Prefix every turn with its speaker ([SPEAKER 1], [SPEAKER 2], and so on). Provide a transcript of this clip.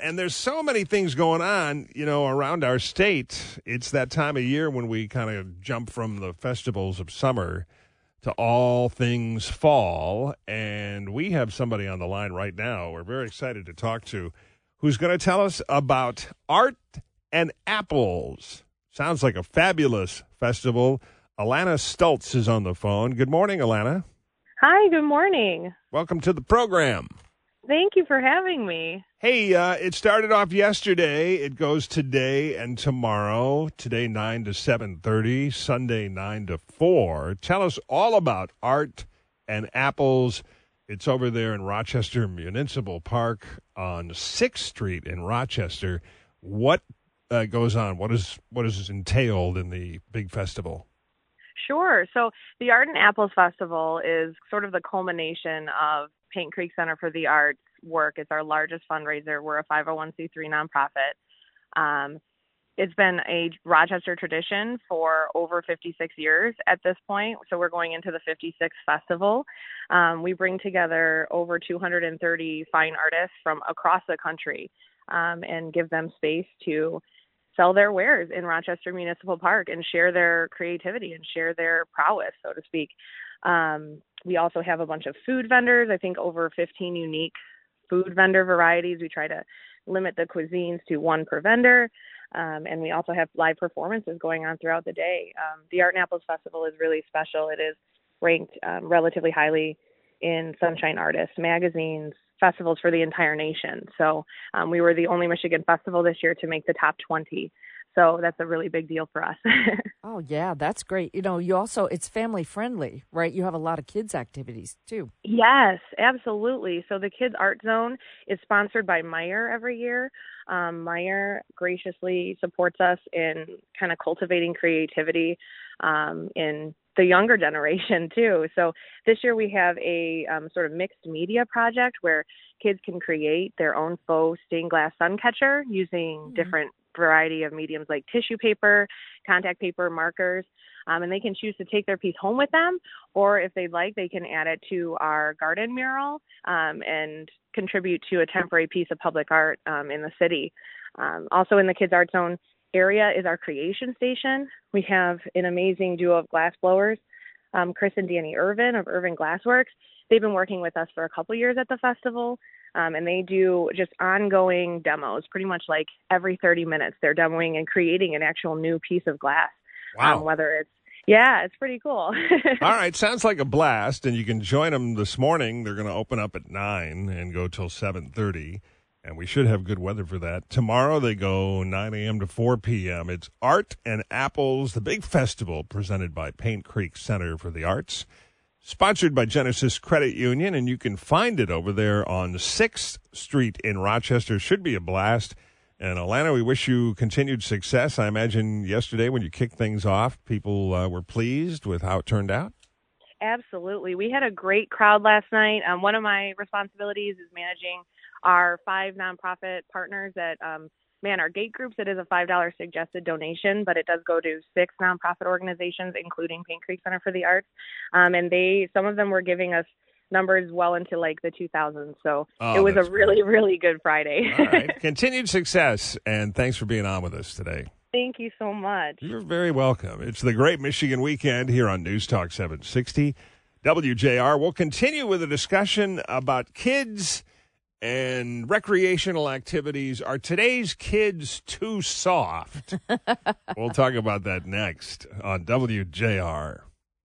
[SPEAKER 1] and there's so many things going on, you know, around our state. It's that time of year when we kind of jump from the festivals of summer to all things fall. And we have somebody on the line right now we're very excited to talk to who's going to tell us about art and apples. Sounds like a fabulous festival. Alana Stultz is on the phone. Good morning, Alana.
[SPEAKER 2] Hi, good morning.
[SPEAKER 1] Welcome to the program.
[SPEAKER 2] Thank you for having me.
[SPEAKER 1] Hey, uh, it started off yesterday. It goes today and tomorrow. Today nine to seven thirty. Sunday nine to four. Tell us all about art and apples. It's over there in Rochester Municipal Park on Sixth Street in Rochester. What uh, goes on? What is what is entailed in the big festival?
[SPEAKER 2] Sure. So the Art and Apples Festival is sort of the culmination of Paint Creek Center for the Arts work. It's our largest fundraiser. We're a 501c3 nonprofit. Um, it's been a Rochester tradition for over 56 years at this point. So we're going into the 56th festival. Um, we bring together over 230 fine artists from across the country um, and give them space to sell their wares in Rochester Municipal Park and share their creativity and share their prowess, so to speak. Um, we also have a bunch of food vendors, I think over 15 unique food vendor varieties. We try to limit the cuisines to one per vendor. Um, and we also have live performances going on throughout the day. Um, the Art and Apples Festival is really special. It is ranked um, relatively highly in Sunshine Artists magazines, festivals for the entire nation. So um, we were the only Michigan festival this year to make the top 20. So that's a really big deal for us.
[SPEAKER 3] oh yeah, that's great. You know, you also it's family friendly, right? You have a lot of kids activities too.
[SPEAKER 2] Yes, absolutely. So the Kids Art Zone is sponsored by Meijer every year. Um, Meijer graciously supports us in kind of cultivating creativity um, in the younger generation too. So this year we have a um, sort of mixed media project where kids can create their own faux stained glass sun catcher using mm-hmm. different variety of mediums like tissue paper, contact paper, markers, um, and they can choose to take their piece home with them, or if they'd like, they can add it to our garden mural um, and contribute to a temporary piece of public art um, in the city. Um, also, in the Kids Art Zone area is our creation station. We have an amazing duo of glass blowers, um, Chris and Danny Irvin of Irvin Glassworks. They've been working with us for a couple years at the festival. Um, and they do just ongoing demos, pretty much like every 30 minutes. They're demoing and creating an actual new piece of glass.
[SPEAKER 1] Wow.
[SPEAKER 2] Um, whether it's yeah, it's pretty cool.
[SPEAKER 1] All right, sounds like a blast, and you can join them this morning. They're going to open up at nine and go till seven thirty, and we should have good weather for that. Tomorrow they go nine a.m. to four p.m. It's Art and Apples, the big festival presented by Paint Creek Center for the Arts. Sponsored by Genisys Credit Union, and you can find it over there on 6th Street in Rochester. Should be a blast. And Alana, we wish you continued success. I imagine yesterday when you kicked things off, people uh, were pleased with how it turned out.
[SPEAKER 2] Absolutely. We had a great crowd last night. Um, one of my responsibilities is managing our five nonprofit partners at um, man, our gate groups, it is a $5 suggested donation, but it does go to six nonprofit organizations, including Paint Creek Center for the Arts. Um, and they, some of them were giving us numbers well into like the 2000s. So oh, it was a really, great. really good Friday.
[SPEAKER 1] All right. Continued success. And thanks for being on with us today.
[SPEAKER 2] Thank you so much.
[SPEAKER 1] You're very welcome. It's the Great Michigan Weekend here on News Talk 760 WJR. We'll continue with a discussion about kids and recreational activities. Are today's kids too soft? we'll talk about that next on WJR.